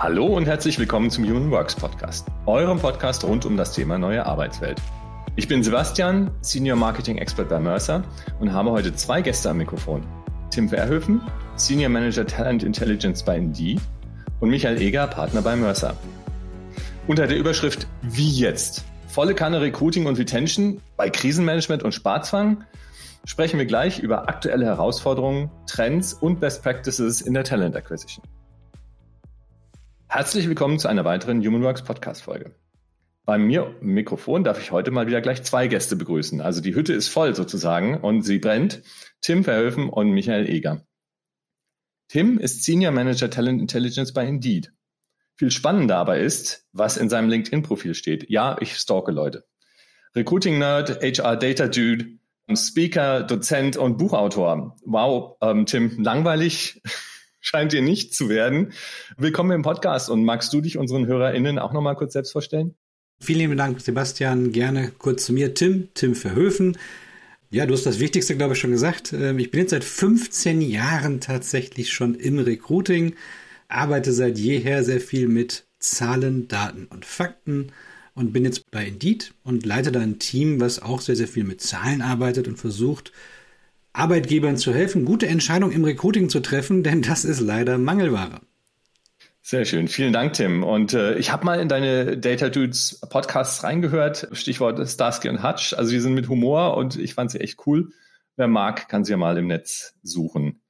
Hallo und herzlich willkommen zum Human Works Podcast, eurem Podcast rund um das Thema neue Arbeitswelt. Ich bin Sebastian, Senior Marketing Expert bei Mercer und habe heute zwei Gäste am Mikrofon. Tim Verhöfen, Senior Manager Talent Intelligence bei Indeed und Michael Eger, Partner bei Mercer. Unter der Überschrift Wie jetzt? Volle Kanne Recruiting und Retention bei Krisenmanagement und Sparzwang sprechen wir gleich über aktuelle Herausforderungen, Trends und Best Practices in der Talent Acquisition. Herzlich willkommen zu einer weiteren HumanWorks Podcast-Folge. Bei mir im Mikrofon darf ich heute mal wieder gleich zwei Gäste begrüßen. Also die Hütte ist voll sozusagen und sie brennt. Tim Verhöfen und Michael Eger. Tim ist Senior Manager Talent Intelligence bei Indeed. Viel spannender aber ist, was in seinem LinkedIn-Profil steht. Ja, ich stalke Leute. Recruiting Nerd, HR Data Dude, Speaker, Dozent und Buchautor. Wow, ähm, Tim, langweilig scheint dir nicht zu werden. Willkommen im Podcast und magst du dich unseren HörerInnen auch nochmal kurz selbst vorstellen? Vielen lieben Dank, Sebastian. Gerne kurz zu mir. Tim, Tim Verhöfen. Ja, du hast das Wichtigste, glaube ich, schon gesagt. Ähm, ich bin jetzt seit 15 Jahren tatsächlich schon im Recruiting, arbeite seit jeher sehr viel mit Zahlen, Daten und Fakten und bin jetzt bei Indeed und leite da ein Team, was auch sehr, sehr viel mit Zahlen arbeitet und versucht, Arbeitgebern zu helfen, gute Entscheidungen im Recruiting zu treffen, denn das ist leider Mangelware. Sehr schön, vielen Dank, Tim. Und äh, ich habe mal in deine Data Dudes Podcasts reingehört, Stichwort Starsky und Hutch. Also die sind mit Humor und ich fand sie echt cool. Wer mag, kann sie ja mal im Netz suchen.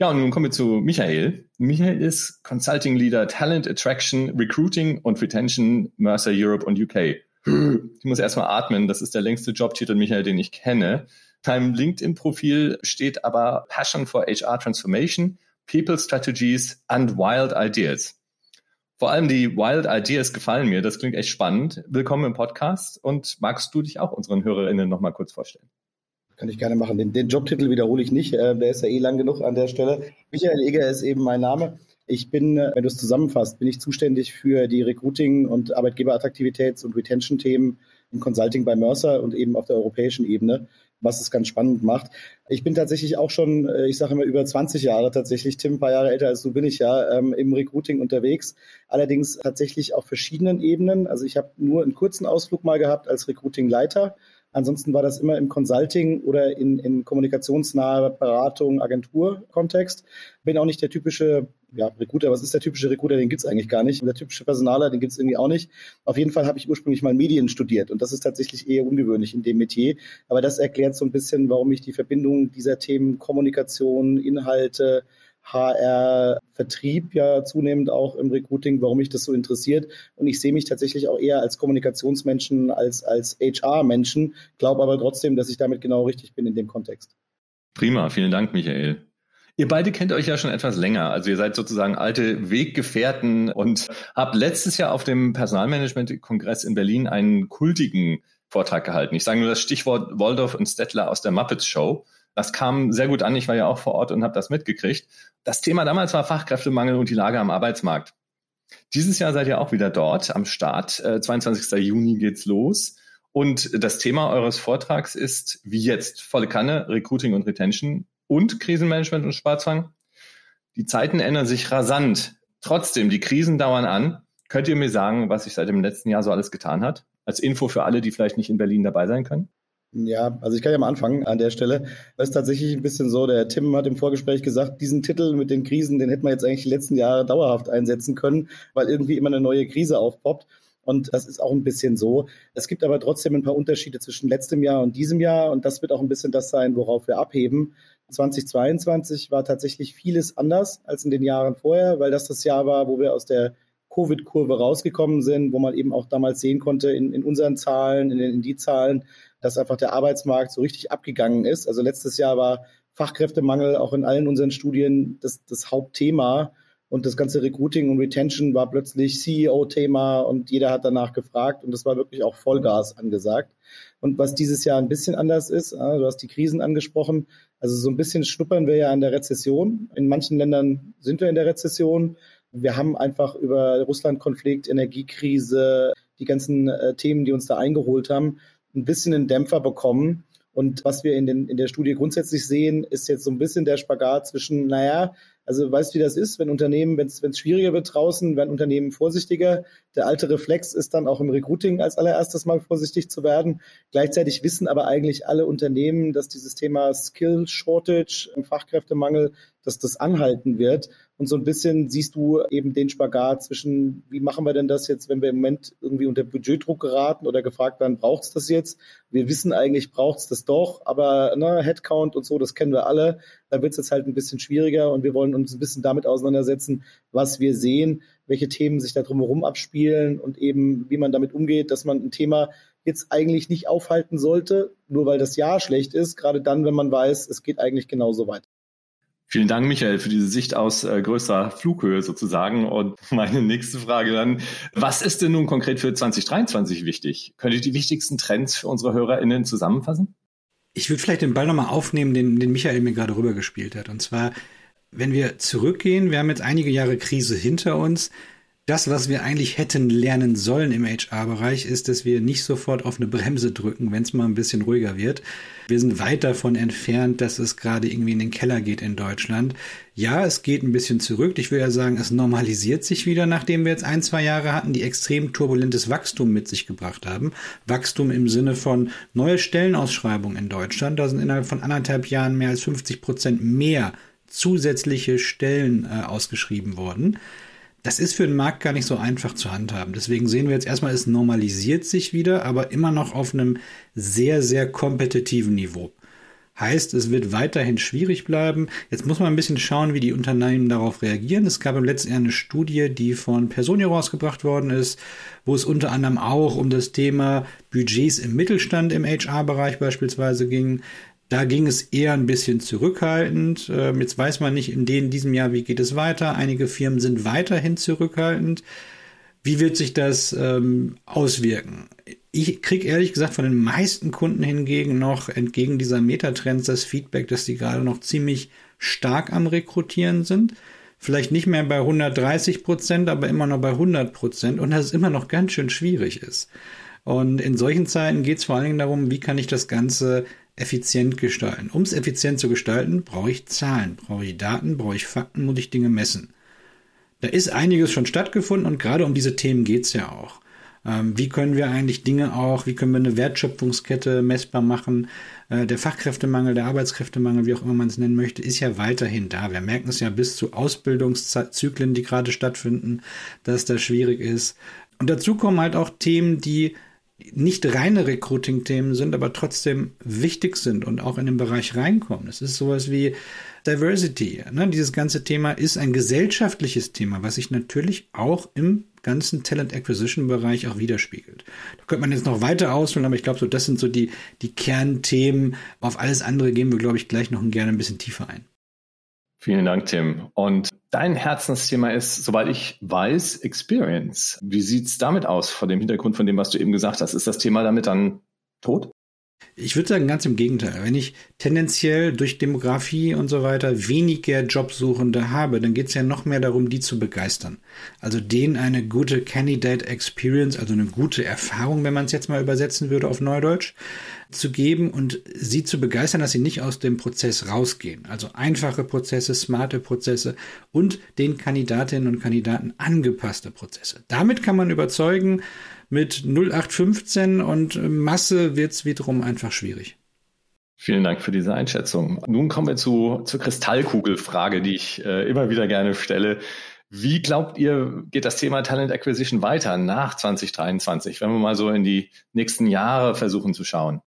Ja, und nun kommen wir zu Michael. Michael ist Consulting Leader Talent Attraction, Recruiting und Retention Mercer Europe und UK. Ich muss erstmal atmen, das ist der längste Jobtitel, Michael, den ich kenne. Deinem LinkedIn-Profil steht aber Passion for HR Transformation, People Strategies and Wild Ideas. Vor allem die Wild Ideas gefallen mir. Das klingt echt spannend. Willkommen im Podcast. Und magst du dich auch unseren HörerInnen noch mal kurz vorstellen? Kann ich gerne machen. Den, den Jobtitel wiederhole ich nicht. Äh, der ist ja eh lang genug an der Stelle. Michael Eger ist eben mein Name. Ich bin, äh, wenn du es zusammenfasst, bin ich zuständig für die Recruiting- und Arbeitgeberattraktivitäts- und Retention-Themen im Consulting bei Mercer und eben auf der europäischen Ebene was es ganz spannend macht. Ich bin tatsächlich auch schon, äh, ich sage immer über 20 Jahre tatsächlich, Tim, ein paar Jahre älter als du bin ich ja, ähm, im Recruiting unterwegs. Allerdings tatsächlich auf verschiedenen Ebenen. Also ich habe nur einen kurzen Ausflug mal gehabt als Recruiting-Leiter. Ansonsten war das immer im Consulting oder in, in kommunikationsnahe Beratung, Agentur-Kontext. Bin auch nicht der typische ja, Recruiter, was ist der typische Recruiter? Den gibt's eigentlich gar nicht. Der typische Personaler, den gibt's irgendwie auch nicht. Auf jeden Fall habe ich ursprünglich mal Medien studiert und das ist tatsächlich eher ungewöhnlich in dem Metier. Aber das erklärt so ein bisschen, warum ich die Verbindung dieser Themen Kommunikation, Inhalte, HR, Vertrieb ja zunehmend auch im Recruiting, warum mich das so interessiert. Und ich sehe mich tatsächlich auch eher als Kommunikationsmenschen als als HR-Menschen, glaube aber trotzdem, dass ich damit genau richtig bin in dem Kontext. Prima, vielen Dank, Michael. Ihr beide kennt euch ja schon etwas länger. Also ihr seid sozusagen alte Weggefährten und habt letztes Jahr auf dem Personalmanagement-Kongress in Berlin einen kultigen Vortrag gehalten. Ich sage nur das Stichwort Waldorf und Stettler aus der Muppets Show. Das kam sehr gut an. Ich war ja auch vor Ort und habe das mitgekriegt. Das Thema damals war Fachkräftemangel und die Lage am Arbeitsmarkt. Dieses Jahr seid ihr auch wieder dort am Start. 22. Äh, Juni geht's los. Und das Thema eures Vortrags ist, wie jetzt, volle Kanne, Recruiting und Retention und Krisenmanagement und Sparzwang. Die Zeiten ändern sich rasant. Trotzdem, die Krisen dauern an. Könnt ihr mir sagen, was sich seit dem letzten Jahr so alles getan hat? Als Info für alle, die vielleicht nicht in Berlin dabei sein können? Ja, also ich kann ja mal anfangen an der Stelle. Das ist tatsächlich ein bisschen so, der Tim hat im Vorgespräch gesagt, diesen Titel mit den Krisen, den hätten wir jetzt eigentlich die letzten Jahre dauerhaft einsetzen können, weil irgendwie immer eine neue Krise aufpoppt. Und das ist auch ein bisschen so. Es gibt aber trotzdem ein paar Unterschiede zwischen letztem Jahr und diesem Jahr. Und das wird auch ein bisschen das sein, worauf wir abheben. 2022 war tatsächlich vieles anders als in den Jahren vorher, weil das das Jahr war, wo wir aus der Covid-Kurve rausgekommen sind, wo man eben auch damals sehen konnte in, in unseren Zahlen, in, in die Zahlen, dass einfach der Arbeitsmarkt so richtig abgegangen ist. Also letztes Jahr war Fachkräftemangel auch in allen unseren Studien das, das Hauptthema. Und das ganze Recruiting und Retention war plötzlich CEO-Thema und jeder hat danach gefragt und das war wirklich auch Vollgas angesagt. Und was dieses Jahr ein bisschen anders ist, du hast die Krisen angesprochen, also so ein bisschen schnuppern wir ja an der Rezession. In manchen Ländern sind wir in der Rezession. Wir haben einfach über Russland-Konflikt, Energiekrise, die ganzen äh, Themen, die uns da eingeholt haben, ein bisschen einen Dämpfer bekommen. Und was wir in, den, in der Studie grundsätzlich sehen, ist jetzt so ein bisschen der Spagat zwischen, naja, also weißt wie das ist, wenn Unternehmen, wenn es schwieriger wird draußen, werden Unternehmen vorsichtiger. Der alte Reflex ist dann auch im Recruiting als allererstes mal vorsichtig zu werden. Gleichzeitig wissen aber eigentlich alle Unternehmen, dass dieses Thema Skill Shortage, Fachkräftemangel, dass das anhalten wird. Und so ein bisschen siehst du eben den Spagat zwischen, wie machen wir denn das jetzt, wenn wir im Moment irgendwie unter Budgetdruck geraten oder gefragt werden, braucht es das jetzt? Wir wissen eigentlich, braucht es das doch, aber ne, Headcount und so, das kennen wir alle. Da wird es jetzt halt ein bisschen schwieriger und wir wollen uns ein bisschen damit auseinandersetzen, was wir sehen, welche Themen sich da drumherum abspielen und eben, wie man damit umgeht, dass man ein Thema jetzt eigentlich nicht aufhalten sollte, nur weil das Jahr schlecht ist, gerade dann, wenn man weiß, es geht eigentlich genauso weiter. Vielen Dank, Michael, für diese Sicht aus äh, größerer Flughöhe sozusagen. Und meine nächste Frage dann, was ist denn nun konkret für 2023 wichtig? Könnt ihr die wichtigsten Trends für unsere HörerInnen zusammenfassen? Ich würde vielleicht den Ball nochmal aufnehmen, den, den Michael mir gerade rübergespielt hat. Und zwar, wenn wir zurückgehen, wir haben jetzt einige Jahre Krise hinter uns das, was wir eigentlich hätten lernen sollen im HR-Bereich, ist, dass wir nicht sofort auf eine Bremse drücken, wenn es mal ein bisschen ruhiger wird. Wir sind weit davon entfernt, dass es gerade irgendwie in den Keller geht in Deutschland. Ja, es geht ein bisschen zurück. Ich würde ja sagen, es normalisiert sich wieder, nachdem wir jetzt ein, zwei Jahre hatten, die extrem turbulentes Wachstum mit sich gebracht haben. Wachstum im Sinne von neue Stellenausschreibungen in Deutschland. Da sind innerhalb von anderthalb Jahren mehr als 50 Prozent mehr zusätzliche Stellen äh, ausgeschrieben worden das ist für den Markt gar nicht so einfach zu handhaben. Deswegen sehen wir jetzt erstmal, es normalisiert sich wieder, aber immer noch auf einem sehr, sehr kompetitiven Niveau. Heißt, es wird weiterhin schwierig bleiben. Jetzt muss man ein bisschen schauen, wie die Unternehmen darauf reagieren. Es gab im letzten Jahr eine Studie, die von Personio rausgebracht worden ist, wo es unter anderem auch um das Thema Budgets im Mittelstand im HR-Bereich beispielsweise ging. Da ging es eher ein bisschen zurückhaltend. Ähm, jetzt weiß man nicht in diesem Jahr, wie geht es weiter. Einige Firmen sind weiterhin zurückhaltend. Wie wird sich das ähm, auswirken? Ich kriege ehrlich gesagt von den meisten Kunden hingegen noch entgegen dieser Metatrends das Feedback, dass sie gerade noch ziemlich stark am Rekrutieren sind. Vielleicht nicht mehr bei 130 Prozent, aber immer noch bei 100 Prozent und dass es immer noch ganz schön schwierig ist. Und in solchen Zeiten geht es vor allen Dingen darum, wie kann ich das Ganze effizient gestalten. Um es effizient zu gestalten, brauche ich Zahlen, brauche ich Daten, brauche ich Fakten, muss ich Dinge messen. Da ist einiges schon stattgefunden und gerade um diese Themen geht's ja auch. Ähm, wie können wir eigentlich Dinge auch, wie können wir eine Wertschöpfungskette messbar machen? Äh, der Fachkräftemangel, der Arbeitskräftemangel, wie auch immer man es nennen möchte, ist ja weiterhin da. Wir merken es ja bis zu Ausbildungszyklen, die gerade stattfinden, dass das schwierig ist. Und dazu kommen halt auch Themen, die nicht reine Recruiting-Themen sind, aber trotzdem wichtig sind und auch in den Bereich reinkommen. Es ist sowas wie Diversity. Ne? Dieses ganze Thema ist ein gesellschaftliches Thema, was sich natürlich auch im ganzen Talent Acquisition Bereich auch widerspiegelt. Da könnte man jetzt noch weiter ausholen, aber ich glaube, so das sind so die, die Kernthemen. Auf alles andere gehen wir, glaube ich, gleich noch gerne ein bisschen tiefer ein. Vielen Dank, Tim. Und dein Herzensthema ist, soweit ich weiß, Experience. Wie sieht's damit aus, vor dem Hintergrund von dem, was du eben gesagt hast? Ist das Thema damit dann tot? Ich würde sagen, ganz im Gegenteil. Wenn ich tendenziell durch Demografie und so weiter weniger Jobsuchende habe, dann geht es ja noch mehr darum, die zu begeistern. Also denen eine gute Candidate Experience, also eine gute Erfahrung, wenn man es jetzt mal übersetzen würde auf Neudeutsch, zu geben und sie zu begeistern, dass sie nicht aus dem Prozess rausgehen. Also einfache Prozesse, smarte Prozesse und den Kandidatinnen und Kandidaten angepasste Prozesse. Damit kann man überzeugen, mit 0815 und Masse wird es wiederum einfach schwierig. Vielen Dank für diese Einschätzung. Nun kommen wir zu, zur Kristallkugelfrage, die ich äh, immer wieder gerne stelle. Wie glaubt ihr, geht das Thema Talent Acquisition weiter nach 2023, wenn wir mal so in die nächsten Jahre versuchen zu schauen?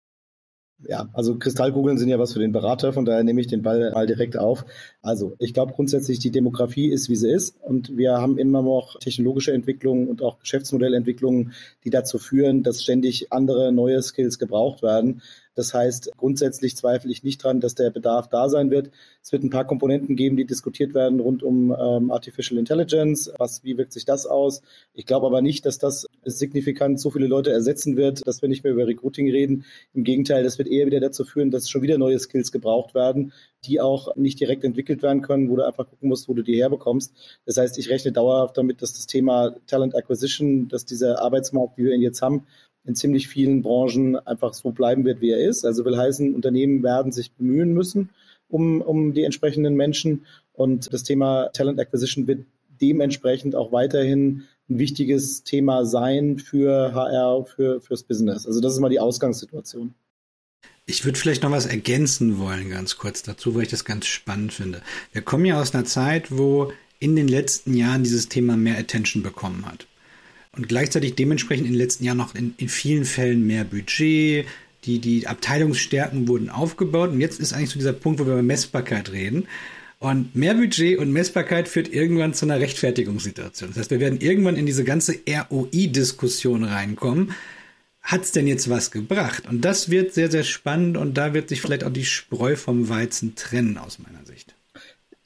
Ja, also Kristallkugeln sind ja was für den Berater, von daher nehme ich den Ball mal direkt auf. Also ich glaube grundsätzlich, die Demografie ist, wie sie ist und wir haben immer noch technologische Entwicklungen und auch Geschäftsmodellentwicklungen, die dazu führen, dass ständig andere neue Skills gebraucht werden. Das heißt, grundsätzlich zweifle ich nicht dran, dass der Bedarf da sein wird. Es wird ein paar Komponenten geben, die diskutiert werden rund um ähm, Artificial Intelligence. Was, wie wirkt sich das aus? Ich glaube aber nicht, dass das signifikant so viele Leute ersetzen wird, dass wir nicht mehr über Recruiting reden. Im Gegenteil, das wird eher wieder dazu führen, dass schon wieder neue Skills gebraucht werden, die auch nicht direkt entwickelt werden können, wo du einfach gucken musst, wo du die herbekommst. Das heißt, ich rechne dauerhaft damit, dass das Thema Talent Acquisition, dass dieser Arbeitsmarkt, wie wir ihn jetzt haben, in ziemlich vielen Branchen einfach so bleiben wird, wie er ist. Also will heißen, Unternehmen werden sich bemühen müssen um, um die entsprechenden Menschen. Und das Thema Talent Acquisition wird dementsprechend auch weiterhin ein wichtiges Thema sein für HR, für, fürs Business. Also das ist mal die Ausgangssituation. Ich würde vielleicht noch was ergänzen wollen, ganz kurz dazu, weil ich das ganz spannend finde. Wir kommen ja aus einer Zeit, wo in den letzten Jahren dieses Thema mehr Attention bekommen hat. Und gleichzeitig dementsprechend in den letzten Jahren noch in, in vielen Fällen mehr Budget, die, die Abteilungsstärken wurden aufgebaut. Und jetzt ist eigentlich so dieser Punkt, wo wir über Messbarkeit reden. Und mehr Budget und Messbarkeit führt irgendwann zu einer Rechtfertigungssituation. Das heißt, wir werden irgendwann in diese ganze ROI-Diskussion reinkommen. Hat es denn jetzt was gebracht? Und das wird sehr, sehr spannend und da wird sich vielleicht auch die Spreu vom Weizen trennen aus meiner Sicht.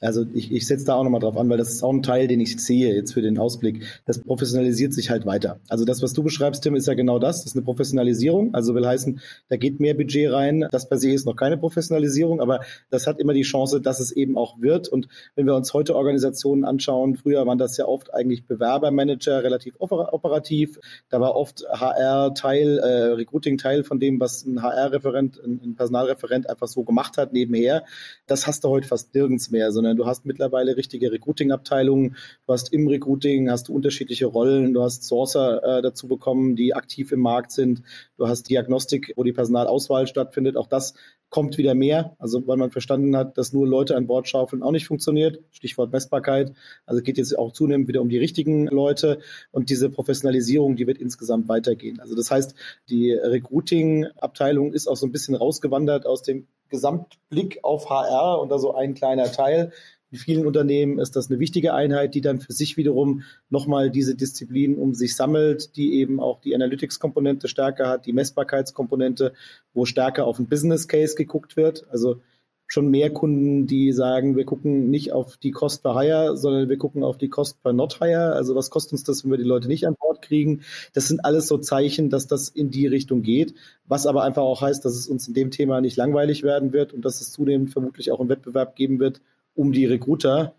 Also ich, ich setze da auch nochmal drauf an, weil das ist auch ein Teil, den ich sehe jetzt für den Ausblick. Das professionalisiert sich halt weiter. Also das, was du beschreibst, Tim, ist ja genau das. Das ist eine Professionalisierung. Also will heißen, da geht mehr Budget rein. Das per se ist noch keine Professionalisierung, aber das hat immer die Chance, dass es eben auch wird. Und wenn wir uns heute Organisationen anschauen, früher waren das ja oft eigentlich Bewerbermanager, relativ operativ. Da war oft HR Teil, äh, Recruiting Teil von dem, was ein HR-Referent, ein, Personalreferent einfach so gemacht hat nebenher. Das hast du heute fast nirgends mehr, sondern du hast mittlerweile richtige Recruiting-Abteilungen. Du hast im Recruiting hast du unterschiedliche Rollen. Du hast Sourcer äh, dazu bekommen, die aktiv im Markt sind. Du hast Diagnostik, wo die Personalauswahl stattfindet. Auch das kommt wieder mehr. Also weil man verstanden hat, dass nur Leute an Bord schaufeln auch nicht funktioniert. Stichwort Messbarkeit. Also geht jetzt auch zunehmend wieder um die richtigen Leute. Und diese Professionalisierung, die wird insgesamt weitergehen. Also das heißt, die Recruiting-Abteilung ist auch so ein bisschen rausgewandert aus dem Gesamtblick auf HR und da so ein kleiner Teil. In vielen Unternehmen ist das eine wichtige Einheit, die dann für sich wiederum nochmal diese Disziplinen um sich sammelt, die eben auch die Analytics-Komponente stärker hat, die Messbarkeitskomponente, wo stärker auf den Business Case geguckt wird. Also schon mehr Kunden, die sagen, wir gucken nicht auf die Cost per Hire, sondern wir gucken auf die Cost per Not Hire. Also was kostet uns das, wenn wir die Leute nicht an Bord kriegen? Das sind alles so Zeichen, dass das in die Richtung geht, was aber einfach auch heißt, dass es uns in dem Thema nicht langweilig werden wird und dass es zunehmend vermutlich auch einen Wettbewerb geben wird um die Recruiter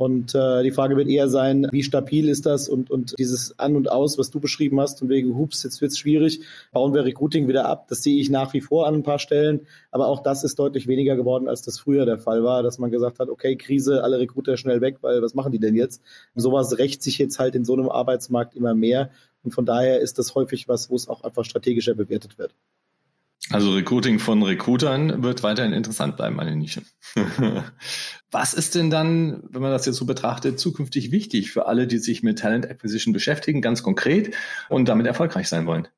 und äh, die Frage wird eher sein, wie stabil ist das und, und dieses An und Aus, was du beschrieben hast, und wegen Hups, jetzt wird's schwierig, bauen wir Recruiting wieder ab. Das sehe ich nach wie vor an ein paar Stellen, aber auch das ist deutlich weniger geworden, als das früher der Fall war, dass man gesagt hat, okay, Krise, alle Recruiter schnell weg, weil was machen die denn jetzt? Und sowas rächt sich jetzt halt in so einem Arbeitsmarkt immer mehr. Und von daher ist das häufig was, wo es auch einfach strategischer bewertet wird. Also Recruiting von Recruitern wird weiterhin interessant bleiben, meine Nische. Was ist denn dann, wenn man das jetzt so betrachtet, zukünftig wichtig für alle, die sich mit Talent Acquisition beschäftigen, ganz konkret und damit erfolgreich sein wollen?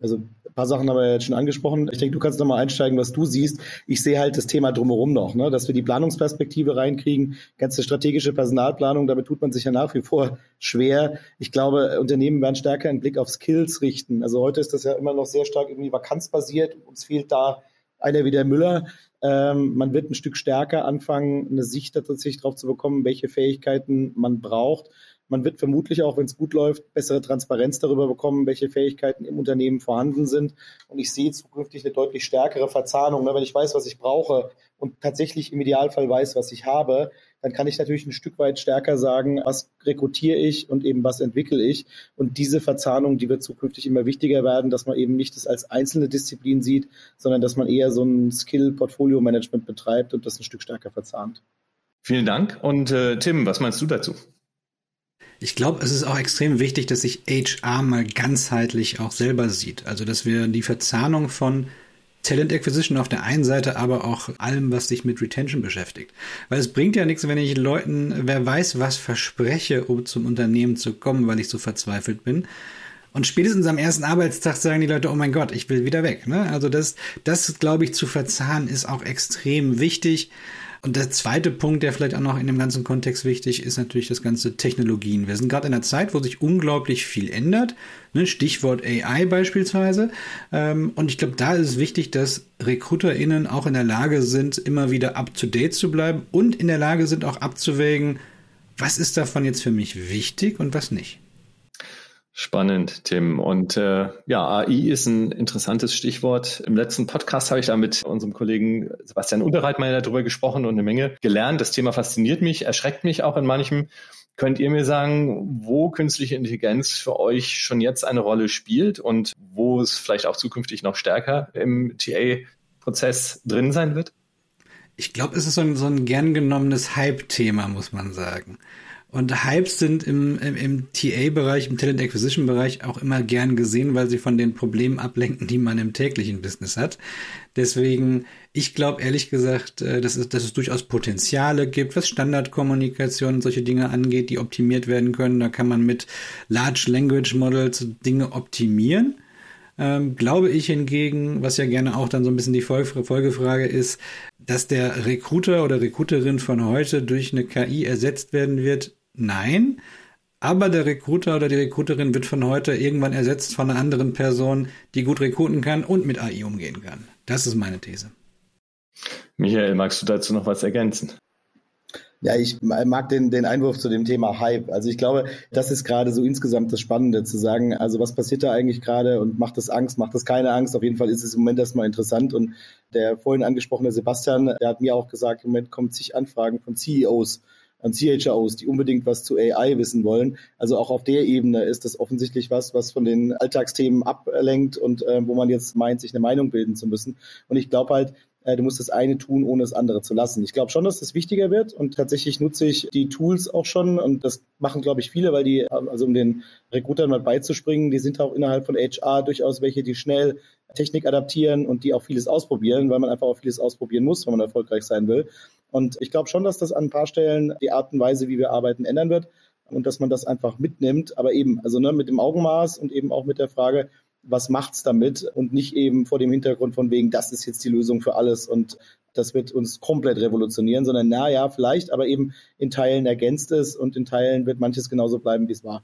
Also ein paar Sachen haben wir jetzt schon angesprochen. Ich denke, du kannst nochmal einsteigen, was du siehst. Ich sehe halt das Thema drumherum noch, ne? dass wir die Planungsperspektive reinkriegen, ganze strategische Personalplanung, damit tut man sich ja nach wie vor schwer. Ich glaube, Unternehmen werden stärker einen Blick auf Skills richten. Also heute ist das ja immer noch sehr stark irgendwie vakanzbasiert. Uns fehlt da einer wie der Müller. Ähm, man wird ein Stück stärker anfangen, eine Sicht tatsächlich darauf zu bekommen, welche Fähigkeiten man braucht. Man wird vermutlich auch, wenn es gut läuft, bessere Transparenz darüber bekommen, welche Fähigkeiten im Unternehmen vorhanden sind. Und ich sehe zukünftig eine deutlich stärkere Verzahnung. Ne? Wenn ich weiß, was ich brauche und tatsächlich im Idealfall weiß, was ich habe, dann kann ich natürlich ein Stück weit stärker sagen, was rekrutiere ich und eben was entwickle ich. Und diese Verzahnung, die wird zukünftig immer wichtiger werden, dass man eben nicht das als einzelne Disziplin sieht, sondern dass man eher so ein Skill-Portfolio-Management betreibt und das ein Stück stärker verzahnt. Vielen Dank. Und äh, Tim, was meinst du dazu? Ich glaube, es ist auch extrem wichtig, dass sich HR mal ganzheitlich auch selber sieht. Also, dass wir die Verzahnung von Talent Acquisition auf der einen Seite, aber auch allem, was sich mit Retention beschäftigt. Weil es bringt ja nichts, wenn ich Leuten, wer weiß was verspreche, um zum Unternehmen zu kommen, weil ich so verzweifelt bin. Und spätestens am ersten Arbeitstag sagen die Leute, oh mein Gott, ich will wieder weg. Ne? Also das, das glaube ich, zu verzahnen ist auch extrem wichtig. Und der zweite Punkt, der vielleicht auch noch in dem ganzen Kontext wichtig ist, natürlich das ganze Technologien. Wir sind gerade in einer Zeit, wo sich unglaublich viel ändert. Ne? Stichwort AI beispielsweise. Ähm, und ich glaube, da ist es wichtig, dass RecruiterInnen auch in der Lage sind, immer wieder up to date zu bleiben und in der Lage sind, auch abzuwägen, was ist davon jetzt für mich wichtig und was nicht. Spannend, Tim. Und äh, ja, AI ist ein interessantes Stichwort. Im letzten Podcast habe ich da mit unserem Kollegen Sebastian Unterreitmeier darüber gesprochen und eine Menge gelernt. Das Thema fasziniert mich, erschreckt mich auch in manchem. Könnt ihr mir sagen, wo künstliche Intelligenz für euch schon jetzt eine Rolle spielt und wo es vielleicht auch zukünftig noch stärker im TA-Prozess drin sein wird? Ich glaube, es ist so ein, so ein gern genommenes Hype-Thema, muss man sagen. Und Hypes sind im, im, im TA-Bereich, im Talent Acquisition-Bereich auch immer gern gesehen, weil sie von den Problemen ablenken, die man im täglichen Business hat. Deswegen, ich glaube ehrlich gesagt, äh, dass es, dass es durchaus Potenziale gibt, was Standardkommunikation und solche Dinge angeht, die optimiert werden können. Da kann man mit Large Language Models Dinge optimieren. Ähm, glaube ich hingegen, was ja gerne auch dann so ein bisschen die Folgefrage ist, dass der Recruiter oder Recruiterin von heute durch eine KI ersetzt werden wird, Nein. Aber der Recruiter oder die Recruiterin wird von heute irgendwann ersetzt von einer anderen Person, die gut rekruten kann und mit AI umgehen kann. Das ist meine These. Michael, magst du dazu noch was ergänzen? Ja, ich mag den, den Einwurf zu dem Thema Hype. Also ich glaube, das ist gerade so insgesamt das Spannende zu sagen, also was passiert da eigentlich gerade und macht das Angst, macht das keine Angst? Auf jeden Fall ist es im Moment erstmal interessant und der vorhin angesprochene Sebastian, der hat mir auch gesagt, im Moment kommen zig Anfragen von CEOs an CHOs, die unbedingt was zu AI wissen wollen. Also auch auf der Ebene ist das offensichtlich was, was von den Alltagsthemen ablenkt und äh, wo man jetzt meint, sich eine Meinung bilden zu müssen. Und ich glaube halt, äh, du musst das eine tun, ohne das andere zu lassen. Ich glaube schon, dass das wichtiger wird und tatsächlich nutze ich die Tools auch schon und das machen, glaube ich, viele, weil die, also um den Recruitern mal beizuspringen, die sind auch innerhalb von HR durchaus welche, die schnell Technik adaptieren und die auch vieles ausprobieren, weil man einfach auch vieles ausprobieren muss, wenn man erfolgreich sein will. Und ich glaube schon, dass das an ein paar Stellen die Art und Weise, wie wir arbeiten, ändern wird und dass man das einfach mitnimmt, aber eben, also ne, mit dem Augenmaß und eben auch mit der Frage, was macht's damit und nicht eben vor dem Hintergrund von wegen, das ist jetzt die Lösung für alles und das wird uns komplett revolutionieren, sondern na ja, vielleicht, aber eben in Teilen ergänzt es und in Teilen wird manches genauso bleiben, wie es war.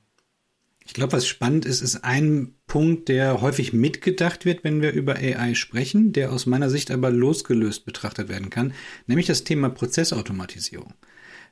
Ich glaube, was spannend ist, ist ein Punkt, der häufig mitgedacht wird, wenn wir über AI sprechen, der aus meiner Sicht aber losgelöst betrachtet werden kann, nämlich das Thema Prozessautomatisierung.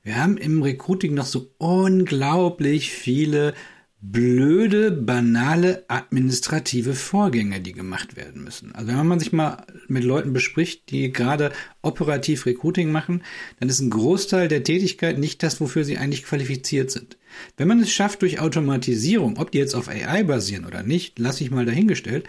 Wir haben im Recruiting noch so unglaublich viele blöde, banale administrative Vorgänge, die gemacht werden müssen. Also wenn man sich mal mit Leuten bespricht, die gerade operativ Recruiting machen, dann ist ein Großteil der Tätigkeit nicht das, wofür sie eigentlich qualifiziert sind. Wenn man es schafft durch Automatisierung, ob die jetzt auf AI basieren oder nicht, lasse ich mal dahingestellt,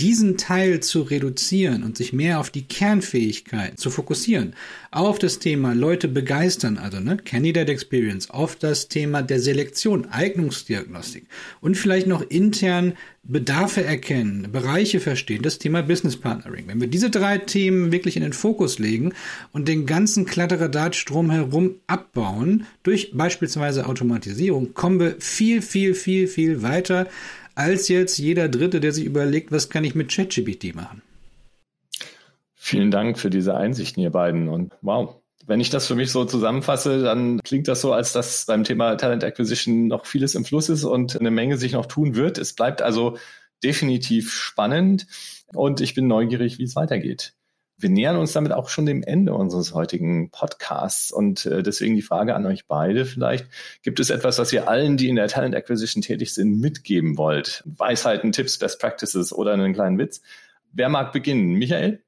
diesen Teil zu reduzieren und sich mehr auf die Kernfähigkeiten zu fokussieren, auf das Thema Leute begeistern, also ne, Candidate Experience, auf das Thema der Selektion, Eignungsdiagnostik und vielleicht noch intern Bedarfe erkennen, Bereiche verstehen, das Thema Business Partnering. Wenn wir diese drei Themen wirklich in den Fokus legen und den ganzen Kladderadatstrom herum abbauen, durch beispielsweise Automatisierung, kommen wir viel, viel, viel, viel weiter als jetzt jeder Dritte, der sich überlegt, was kann ich mit ChatGPT machen. Vielen Dank für diese Einsichten, ihr beiden. Und wow, wenn ich das für mich so zusammenfasse, dann klingt das so, als dass beim Thema Talent Acquisition noch vieles im Fluss ist und eine Menge sich noch tun wird. Es bleibt also definitiv spannend und ich bin neugierig, wie es weitergeht. Wir nähern uns damit auch schon dem Ende unseres heutigen Podcasts und äh, deswegen die Frage an euch beide vielleicht. Gibt es etwas, was ihr allen, die in der Talent Acquisition tätig sind, mitgeben wollt? Weisheiten, Tipps, Best Practices oder einen kleinen Witz? Wer mag beginnen? Michael?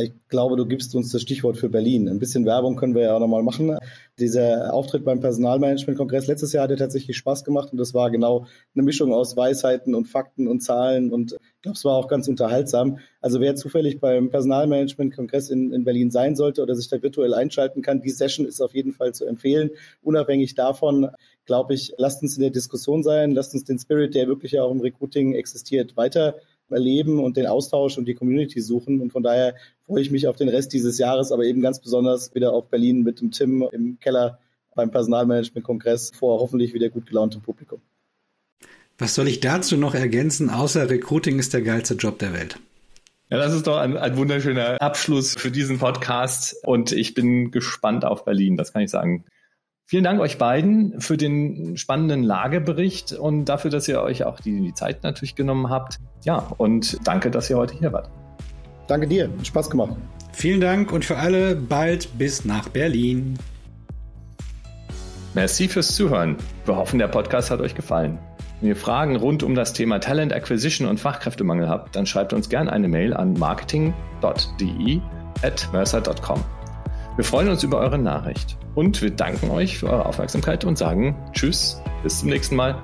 Ich glaube, du gibst uns das Stichwort für Berlin. Ein bisschen Werbung können wir ja auch nochmal machen. Dieser Auftritt beim Personalmanagement-Kongress letztes Jahr hat ja tatsächlich Spaß gemacht und das war genau eine Mischung aus Weisheiten und Fakten und Zahlen und ich glaube, es war auch ganz unterhaltsam. Also wer zufällig beim Personalmanagement-Kongress in, in Berlin sein sollte oder sich da virtuell einschalten kann, die Session ist auf jeden Fall zu empfehlen. Unabhängig davon, glaube ich, lasst uns in der Diskussion sein, lasst uns den Spirit, der wirklich auch im Recruiting existiert, weiter erleben und den Austausch und die Community suchen. Und von daher freue ich mich auf den Rest dieses Jahres, aber eben ganz besonders wieder auf Berlin mit dem Tim im Keller beim Personalmanagement-Kongress vor hoffentlich wieder gut gelauntem Publikum. Was soll ich dazu noch ergänzen, außer Recruiting ist der geilste Job der Welt? Ja, das ist doch ein, ein wunderschöner Abschluss für diesen Podcast und ich bin gespannt auf Berlin, das kann ich sagen. Vielen Dank euch beiden für den spannenden Lagebericht und dafür, dass ihr euch auch die, die Zeit natürlich genommen habt. Ja, und danke, dass ihr heute hier wart. Danke dir, hat Spaß gemacht. Vielen Dank und für alle bald bis nach Berlin. Merci fürs Zuhören. Wir hoffen, der Podcast hat euch gefallen. Wenn ihr Fragen rund um das Thema Talent Acquisition und Fachkräftemangel habt, dann schreibt uns gerne eine Mail an marketing.de at mercer.com. Wir freuen uns über eure Nachricht und wir danken euch für eure Aufmerksamkeit und sagen Tschüss, bis zum nächsten Mal.